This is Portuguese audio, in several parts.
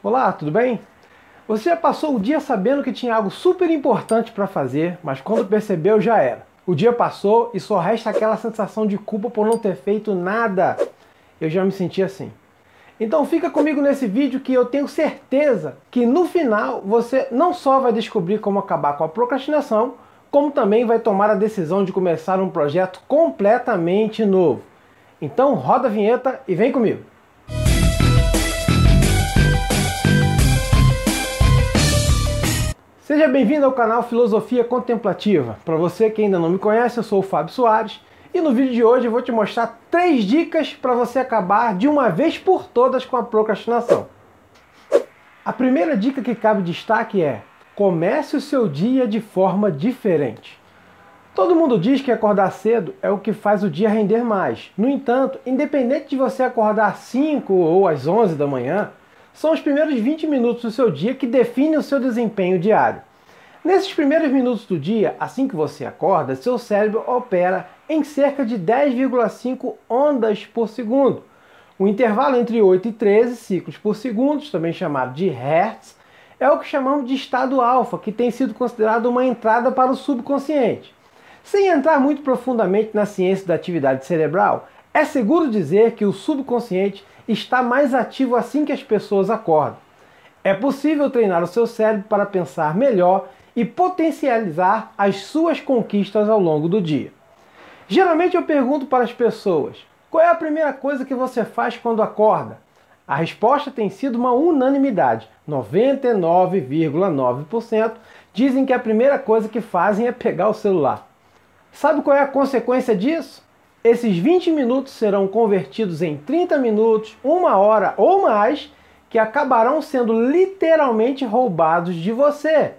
Olá, tudo bem? Você já passou o dia sabendo que tinha algo super importante para fazer, mas quando percebeu já era. O dia passou e só resta aquela sensação de culpa por não ter feito nada. Eu já me senti assim. Então fica comigo nesse vídeo que eu tenho certeza que no final você não só vai descobrir como acabar com a procrastinação, como também vai tomar a decisão de começar um projeto completamente novo. Então roda a vinheta e vem comigo. Seja bem-vindo ao canal Filosofia Contemplativa. Para você que ainda não me conhece, eu sou o Fábio Soares e no vídeo de hoje eu vou te mostrar três dicas para você acabar de uma vez por todas com a procrastinação. A primeira dica que cabe destaque é: comece o seu dia de forma diferente. Todo mundo diz que acordar cedo é o que faz o dia render mais. No entanto, independente de você acordar às 5 ou às 11 da manhã, são os primeiros 20 minutos do seu dia que definem o seu desempenho diário. Nesses primeiros minutos do dia, assim que você acorda, seu cérebro opera em cerca de 10,5 ondas por segundo. O intervalo entre 8 e 13 ciclos por segundo, também chamado de Hertz, é o que chamamos de estado alfa, que tem sido considerado uma entrada para o subconsciente. Sem entrar muito profundamente na ciência da atividade cerebral, é seguro dizer que o subconsciente está mais ativo assim que as pessoas acordam. É possível treinar o seu cérebro para pensar melhor e potencializar as suas conquistas ao longo do dia. Geralmente eu pergunto para as pessoas: qual é a primeira coisa que você faz quando acorda? A resposta tem sido uma unanimidade. 99,9% dizem que a primeira coisa que fazem é pegar o celular. Sabe qual é a consequência disso? Esses 20 minutos serão convertidos em 30 minutos, uma hora ou mais, que acabarão sendo literalmente roubados de você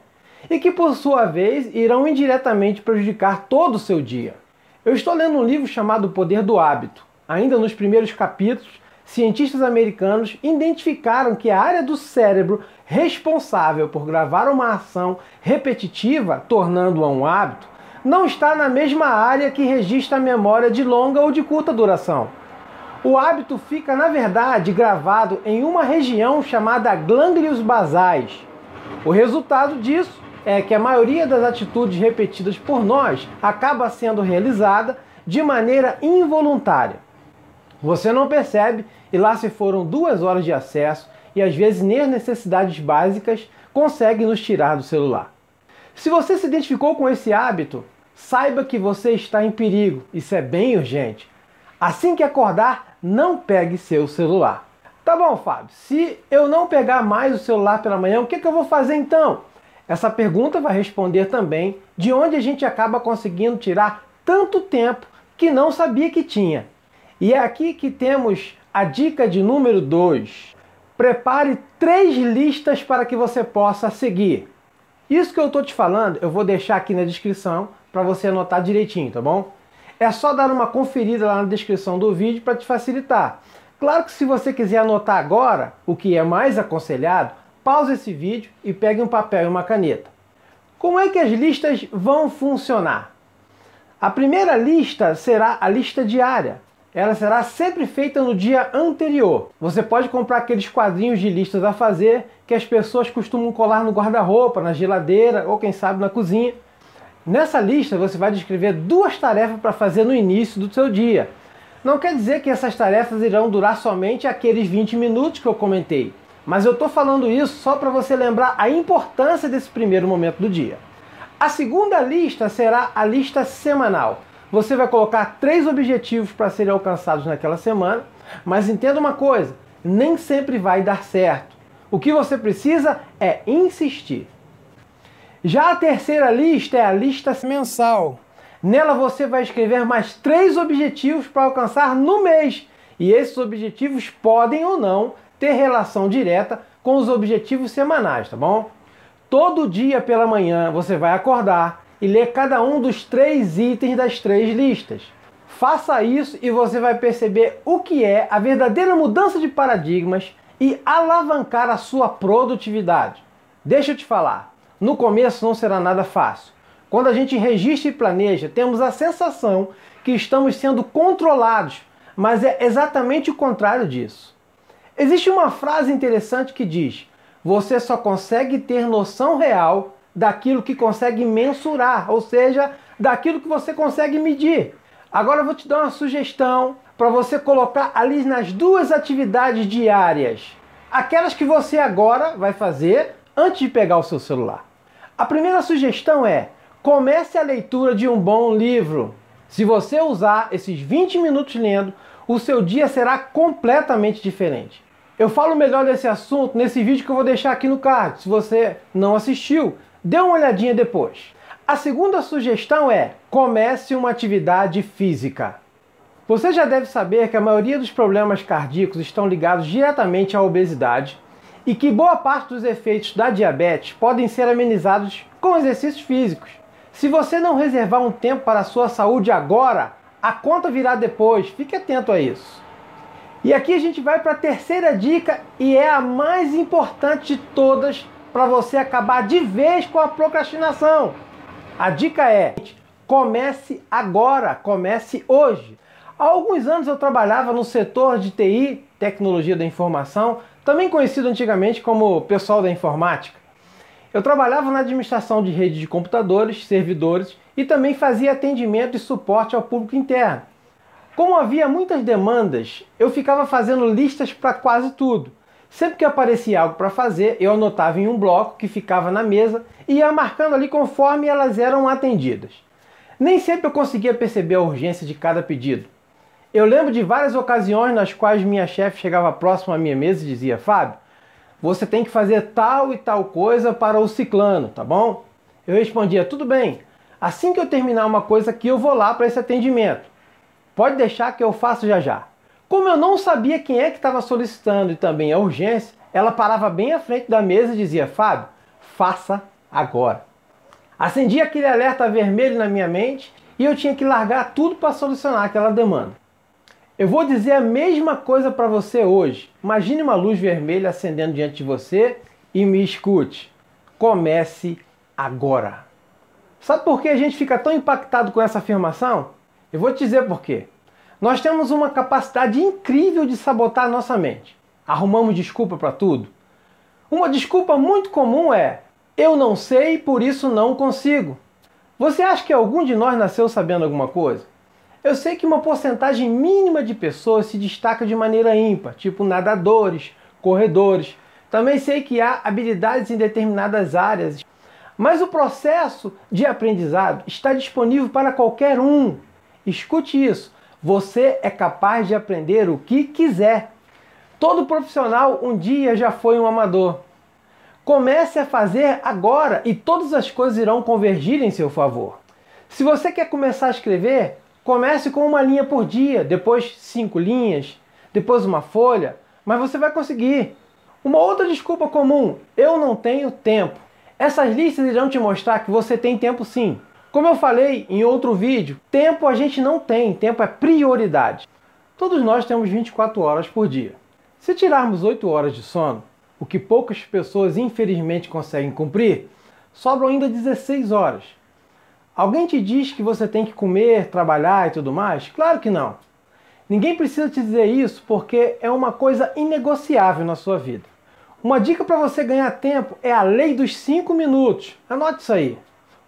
e que, por sua vez, irão indiretamente prejudicar todo o seu dia. Eu estou lendo um livro chamado O Poder do Hábito. Ainda nos primeiros capítulos, cientistas americanos identificaram que a área do cérebro responsável por gravar uma ação repetitiva, tornando-a um hábito, não está na mesma área que registra a memória de longa ou de curta duração. O hábito fica, na verdade, gravado em uma região chamada glânglios basais. O resultado disso é que a maioria das atitudes repetidas por nós acaba sendo realizada de maneira involuntária. Você não percebe e lá se foram duas horas de acesso e às vezes nem as necessidades básicas conseguem nos tirar do celular. Se você se identificou com esse hábito, saiba que você está em perigo. Isso é bem urgente. Assim que acordar, não pegue seu celular. Tá bom, Fábio. Se eu não pegar mais o celular pela manhã, o que, que eu vou fazer então? Essa pergunta vai responder também de onde a gente acaba conseguindo tirar tanto tempo que não sabia que tinha. E é aqui que temos a dica de número 2. Prepare três listas para que você possa seguir. Isso que eu estou te falando, eu vou deixar aqui na descrição para você anotar direitinho, tá bom? É só dar uma conferida lá na descrição do vídeo para te facilitar. Claro que se você quiser anotar agora, o que é mais aconselhado, pause esse vídeo e pegue um papel e uma caneta. Como é que as listas vão funcionar? A primeira lista será a lista diária. Ela será sempre feita no dia anterior. Você pode comprar aqueles quadrinhos de listas a fazer que as pessoas costumam colar no guarda-roupa, na geladeira ou quem sabe na cozinha. Nessa lista você vai descrever duas tarefas para fazer no início do seu dia. Não quer dizer que essas tarefas irão durar somente aqueles 20 minutos que eu comentei, mas eu estou falando isso só para você lembrar a importância desse primeiro momento do dia. A segunda lista será a lista semanal. Você vai colocar três objetivos para serem alcançados naquela semana, mas entenda uma coisa: nem sempre vai dar certo. O que você precisa é insistir. Já a terceira lista é a lista mensal. Nela você vai escrever mais três objetivos para alcançar no mês. E esses objetivos podem ou não ter relação direta com os objetivos semanais, tá bom? Todo dia pela manhã você vai acordar e ler cada um dos três itens das três listas. Faça isso e você vai perceber o que é a verdadeira mudança de paradigmas e alavancar a sua produtividade. Deixa eu te falar, no começo não será nada fácil. Quando a gente registra e planeja, temos a sensação que estamos sendo controlados, mas é exatamente o contrário disso. Existe uma frase interessante que diz: você só consegue ter noção real daquilo que consegue mensurar, ou seja, daquilo que você consegue medir. Agora eu vou te dar uma sugestão para você colocar ali nas duas atividades diárias. Aquelas que você agora vai fazer antes de pegar o seu celular. A primeira sugestão é: comece a leitura de um bom livro. Se você usar esses 20 minutos lendo, o seu dia será completamente diferente. Eu falo melhor desse assunto nesse vídeo que eu vou deixar aqui no card. Se você não assistiu, dê uma olhadinha depois. A segunda sugestão é: comece uma atividade física. Você já deve saber que a maioria dos problemas cardíacos estão ligados diretamente à obesidade e que boa parte dos efeitos da diabetes podem ser amenizados com exercícios físicos. Se você não reservar um tempo para a sua saúde agora, a conta virá depois. Fique atento a isso. E aqui a gente vai para a terceira dica e é a mais importante de todas para você acabar de vez com a procrastinação. A dica é: comece agora, comece hoje. Há alguns anos eu trabalhava no setor de TI, tecnologia da informação, também conhecido antigamente como pessoal da informática. Eu trabalhava na administração de rede de computadores, servidores e também fazia atendimento e suporte ao público interno. Como havia muitas demandas, eu ficava fazendo listas para quase tudo. Sempre que aparecia algo para fazer, eu anotava em um bloco que ficava na mesa e ia marcando ali conforme elas eram atendidas. Nem sempre eu conseguia perceber a urgência de cada pedido. Eu lembro de várias ocasiões nas quais minha chefe chegava próximo à minha mesa e dizia: Fábio, você tem que fazer tal e tal coisa para o ciclano, tá bom? Eu respondia, tudo bem. Assim que eu terminar uma coisa aqui, eu vou lá para esse atendimento. Pode deixar que eu faço já já. Como eu não sabia quem é que estava solicitando e também a urgência, ela parava bem à frente da mesa e dizia, Fábio, faça agora. Acendia aquele alerta vermelho na minha mente e eu tinha que largar tudo para solucionar aquela demanda. Eu vou dizer a mesma coisa para você hoje. Imagine uma luz vermelha acendendo diante de você e me escute. Comece agora. Sabe por que a gente fica tão impactado com essa afirmação? Eu vou te dizer por quê. Nós temos uma capacidade incrível de sabotar a nossa mente. Arrumamos desculpa para tudo. Uma desculpa muito comum é: eu não sei, por isso não consigo. Você acha que algum de nós nasceu sabendo alguma coisa? Eu sei que uma porcentagem mínima de pessoas se destaca de maneira ímpar, tipo nadadores, corredores. Também sei que há habilidades em determinadas áreas, mas o processo de aprendizado está disponível para qualquer um. Escute isso: você é capaz de aprender o que quiser. Todo profissional um dia já foi um amador. Comece a fazer agora e todas as coisas irão convergir em seu favor. Se você quer começar a escrever, Comece com uma linha por dia, depois cinco linhas, depois uma folha, mas você vai conseguir. Uma outra desculpa comum: eu não tenho tempo. Essas listas irão te mostrar que você tem tempo sim. Como eu falei em outro vídeo, tempo a gente não tem, tempo é prioridade. Todos nós temos 24 horas por dia. Se tirarmos 8 horas de sono, o que poucas pessoas infelizmente conseguem cumprir, sobram ainda 16 horas. Alguém te diz que você tem que comer, trabalhar e tudo mais? Claro que não. Ninguém precisa te dizer isso porque é uma coisa inegociável na sua vida. Uma dica para você ganhar tempo é a lei dos 5 minutos. Anote isso aí.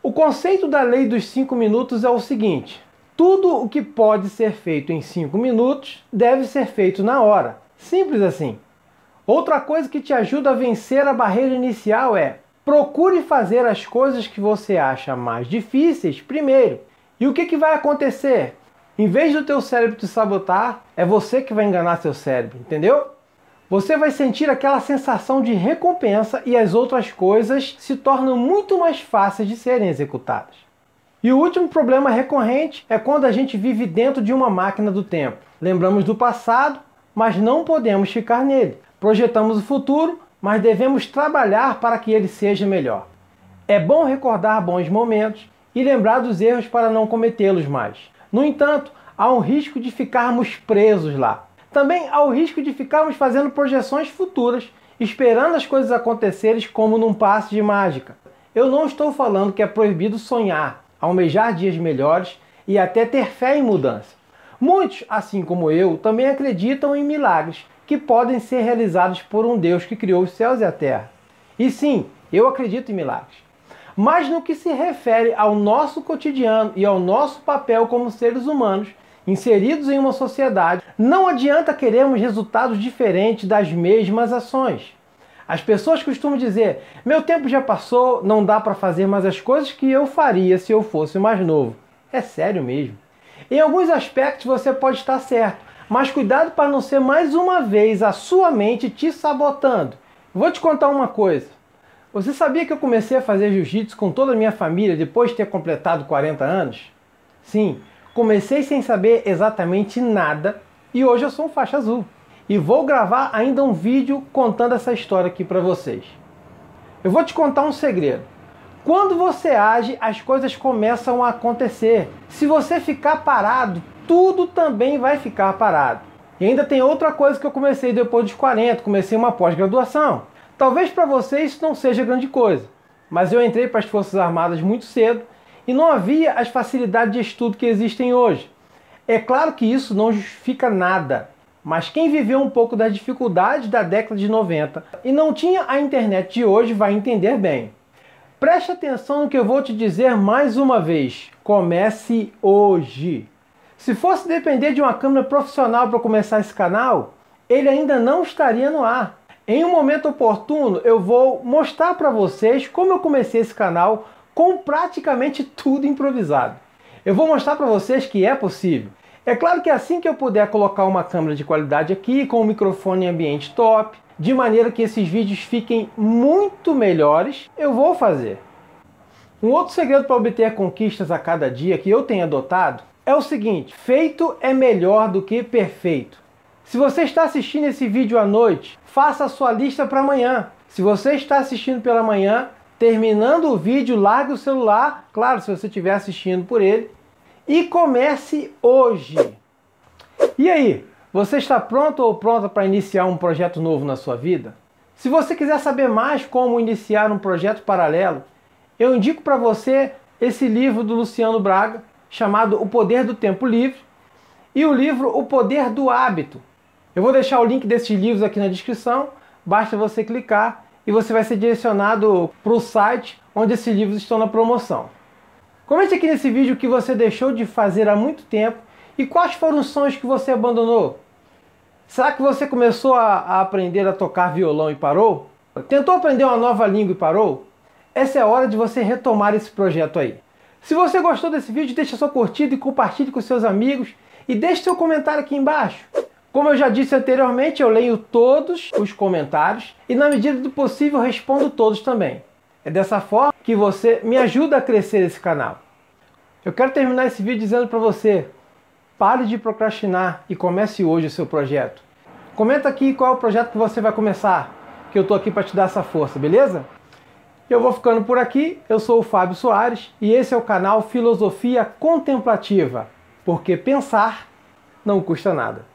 O conceito da lei dos 5 minutos é o seguinte: tudo o que pode ser feito em 5 minutos deve ser feito na hora. Simples assim. Outra coisa que te ajuda a vencer a barreira inicial é Procure fazer as coisas que você acha mais difíceis primeiro. E o que, que vai acontecer? Em vez do teu cérebro te sabotar, é você que vai enganar seu cérebro, entendeu? Você vai sentir aquela sensação de recompensa e as outras coisas se tornam muito mais fáceis de serem executadas. E o último problema recorrente é quando a gente vive dentro de uma máquina do tempo. Lembramos do passado, mas não podemos ficar nele. Projetamos o futuro, mas devemos trabalhar para que ele seja melhor. É bom recordar bons momentos e lembrar dos erros para não cometê-los mais. No entanto, há um risco de ficarmos presos lá. Também há o risco de ficarmos fazendo projeções futuras, esperando as coisas acontecerem como num passe de mágica. Eu não estou falando que é proibido sonhar, almejar dias melhores e até ter fé em mudança. Muitos, assim como eu, também acreditam em milagres, que podem ser realizados por um Deus que criou os céus e a terra. E sim, eu acredito em milagres. Mas no que se refere ao nosso cotidiano e ao nosso papel como seres humanos, inseridos em uma sociedade, não adianta queremos resultados diferentes das mesmas ações. As pessoas costumam dizer: meu tempo já passou, não dá para fazer mais as coisas que eu faria se eu fosse mais novo. É sério mesmo. Em alguns aspectos você pode estar certo, mas cuidado para não ser mais uma vez a sua mente te sabotando. Vou te contar uma coisa. Você sabia que eu comecei a fazer jiu-jitsu com toda a minha família depois de ter completado 40 anos? Sim, comecei sem saber exatamente nada e hoje eu sou um faixa azul. E vou gravar ainda um vídeo contando essa história aqui para vocês. Eu vou te contar um segredo. Quando você age, as coisas começam a acontecer. Se você ficar parado, tudo também vai ficar parado. E ainda tem outra coisa que eu comecei depois dos 40, comecei uma pós-graduação. Talvez para você isso não seja grande coisa, mas eu entrei para as Forças Armadas muito cedo e não havia as facilidades de estudo que existem hoje. É claro que isso não justifica nada, mas quem viveu um pouco das dificuldades da década de 90 e não tinha a internet de hoje vai entender bem. Preste atenção no que eu vou te dizer mais uma vez. Comece hoje. Se fosse depender de uma câmera profissional para começar esse canal, ele ainda não estaria no ar. Em um momento oportuno, eu vou mostrar para vocês como eu comecei esse canal com praticamente tudo improvisado. Eu vou mostrar para vocês que é possível. É claro que assim que eu puder colocar uma câmera de qualidade aqui, com um microfone em ambiente top, de maneira que esses vídeos fiquem muito melhores, eu vou fazer. Um outro segredo para obter conquistas a cada dia que eu tenho adotado é o seguinte: feito é melhor do que perfeito. Se você está assistindo esse vídeo à noite, faça a sua lista para amanhã. Se você está assistindo pela manhã, terminando o vídeo, largue o celular, claro, se você estiver assistindo por ele, e comece hoje. E aí, você está pronto ou pronta para iniciar um projeto novo na sua vida? Se você quiser saber mais como iniciar um projeto paralelo, eu indico para você esse livro do Luciano Braga, chamado O Poder do Tempo Livre, e o livro O Poder do Hábito. Eu vou deixar o link desses livros aqui na descrição, basta você clicar e você vai ser direcionado para o site onde esses livros estão na promoção. Comente aqui nesse vídeo o que você deixou de fazer há muito tempo e quais foram os sonhos que você abandonou? Será que você começou a, a, aprender a tocar violão e parou? Tentou aprender uma nova língua e parou? Essa é a hora de você retomar esse projeto aí. Se você gostou desse vídeo, deixa sua curtida e compartilhe com seus amigos e deixe seu comentário aqui embaixo. Como eu já disse anteriormente, eu leio todos os comentários e na medida do possível respondo todos também. É dessa forma que você me ajuda a crescer esse canal. Eu quero terminar esse vídeo dizendo para você, Pare de procrastinar e comece hoje o seu projeto. Comenta aqui qual é o projeto que você vai começar, que eu estou aqui para te dar essa força, beleza? Eu vou ficando por aqui, eu sou o Fábio Soares e esse é o canal Filosofia Contemplativa, porque pensar não custa nada.